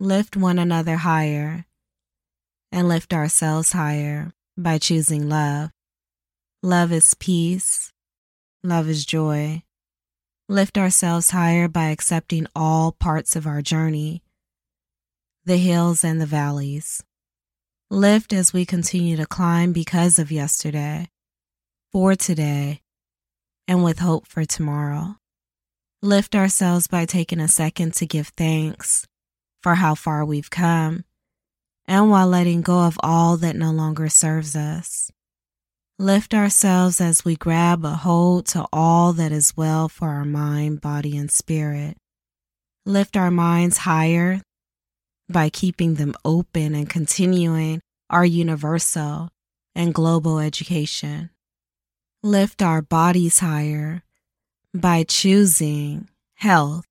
lift one another higher, and lift ourselves higher by choosing love. Love is peace. Love is joy. Lift ourselves higher by accepting all parts of our journey, the hills and the valleys. Lift as we continue to climb because of yesterday, for today, and with hope for tomorrow. Lift ourselves by taking a second to give thanks for how far we've come and while letting go of all that no longer serves us. Lift ourselves as we grab a hold to all that is well for our mind, body, and spirit. Lift our minds higher by keeping them open and continuing our universal and global education. Lift our bodies higher by choosing health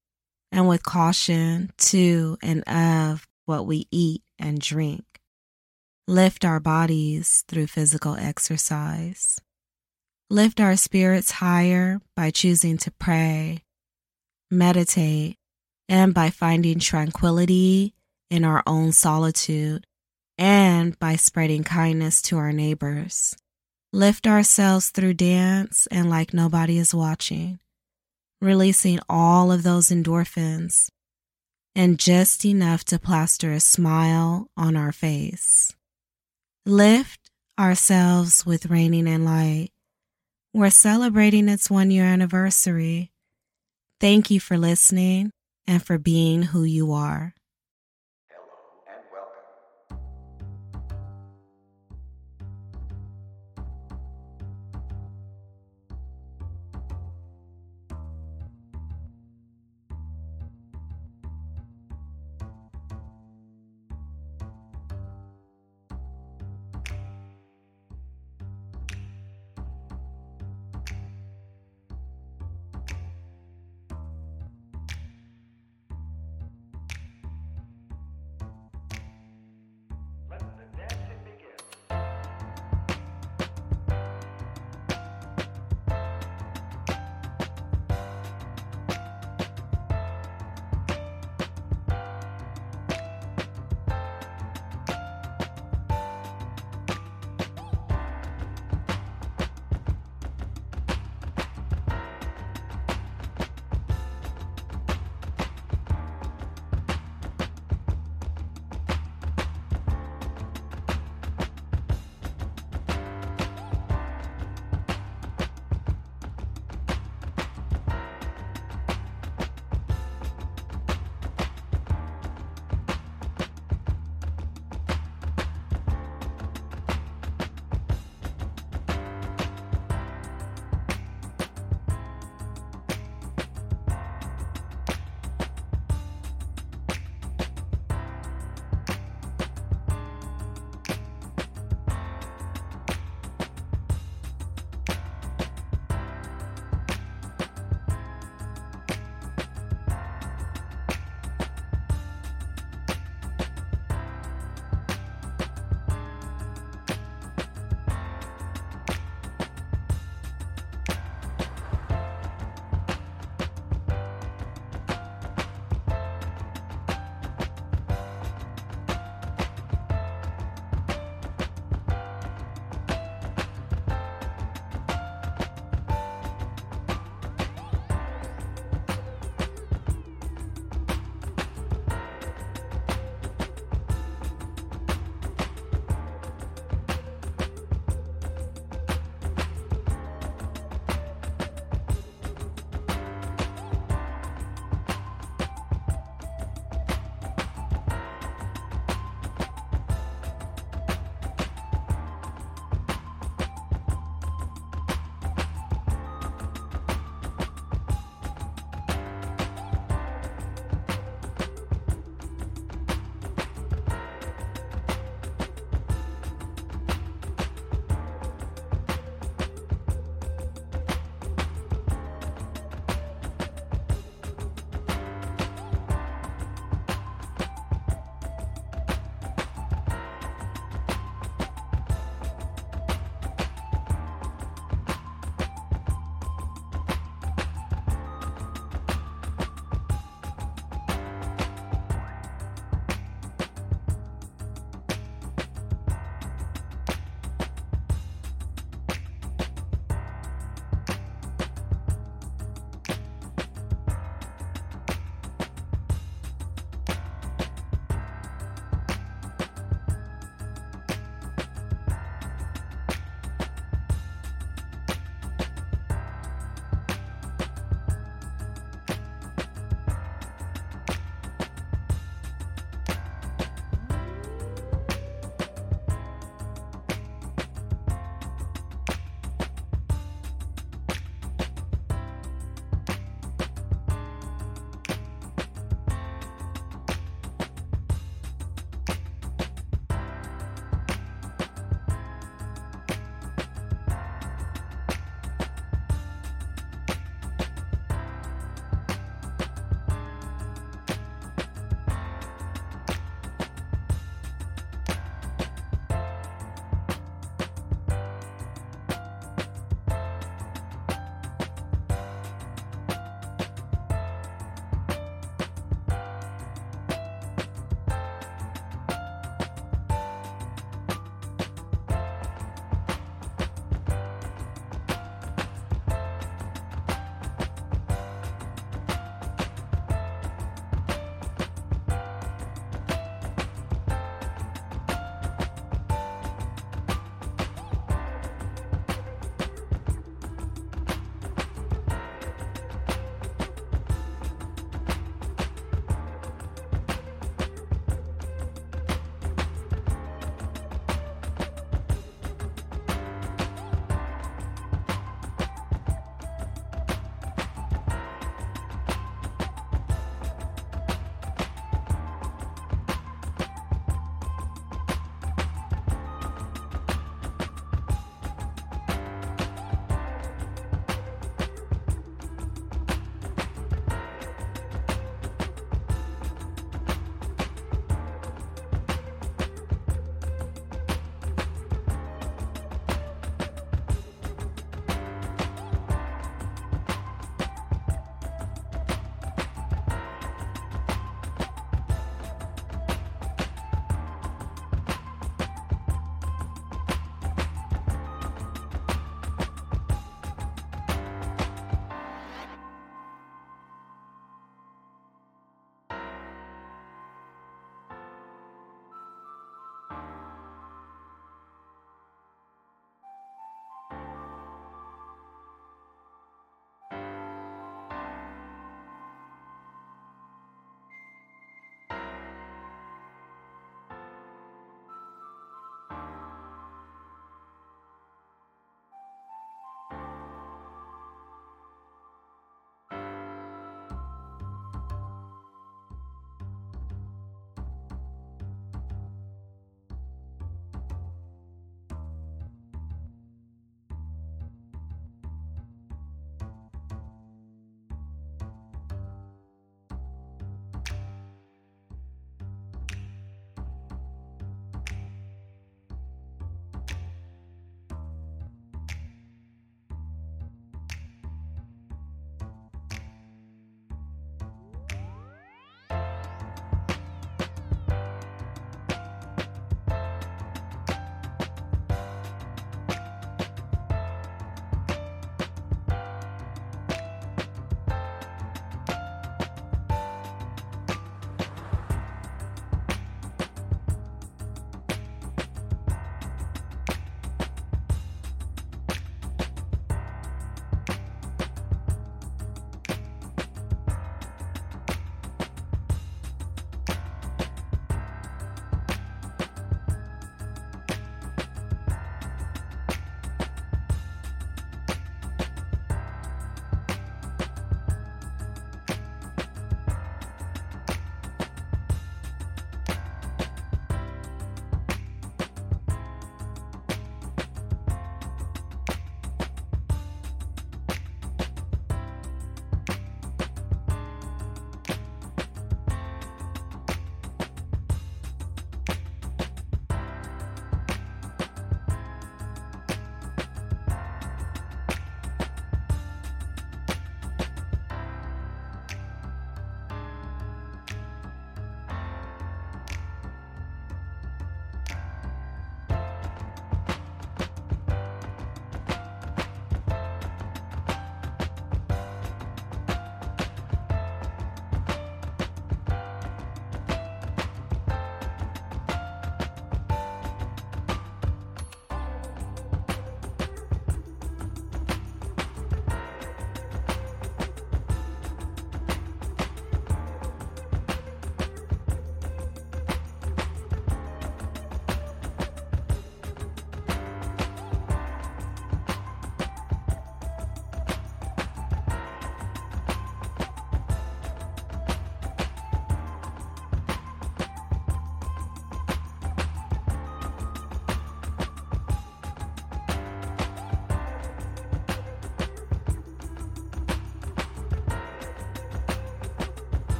and with caution to and of what we eat and drink. Lift our bodies through physical exercise. Lift our spirits higher by choosing to pray, meditate, and by finding tranquility in our own solitude and by spreading kindness to our neighbors. Lift ourselves through dance and like nobody is watching, releasing all of those endorphins and just enough to plaster a smile on our face. Lift ourselves with Reigning In Light. We're celebrating its one year anniversary. Thank you for listening and for being who you are.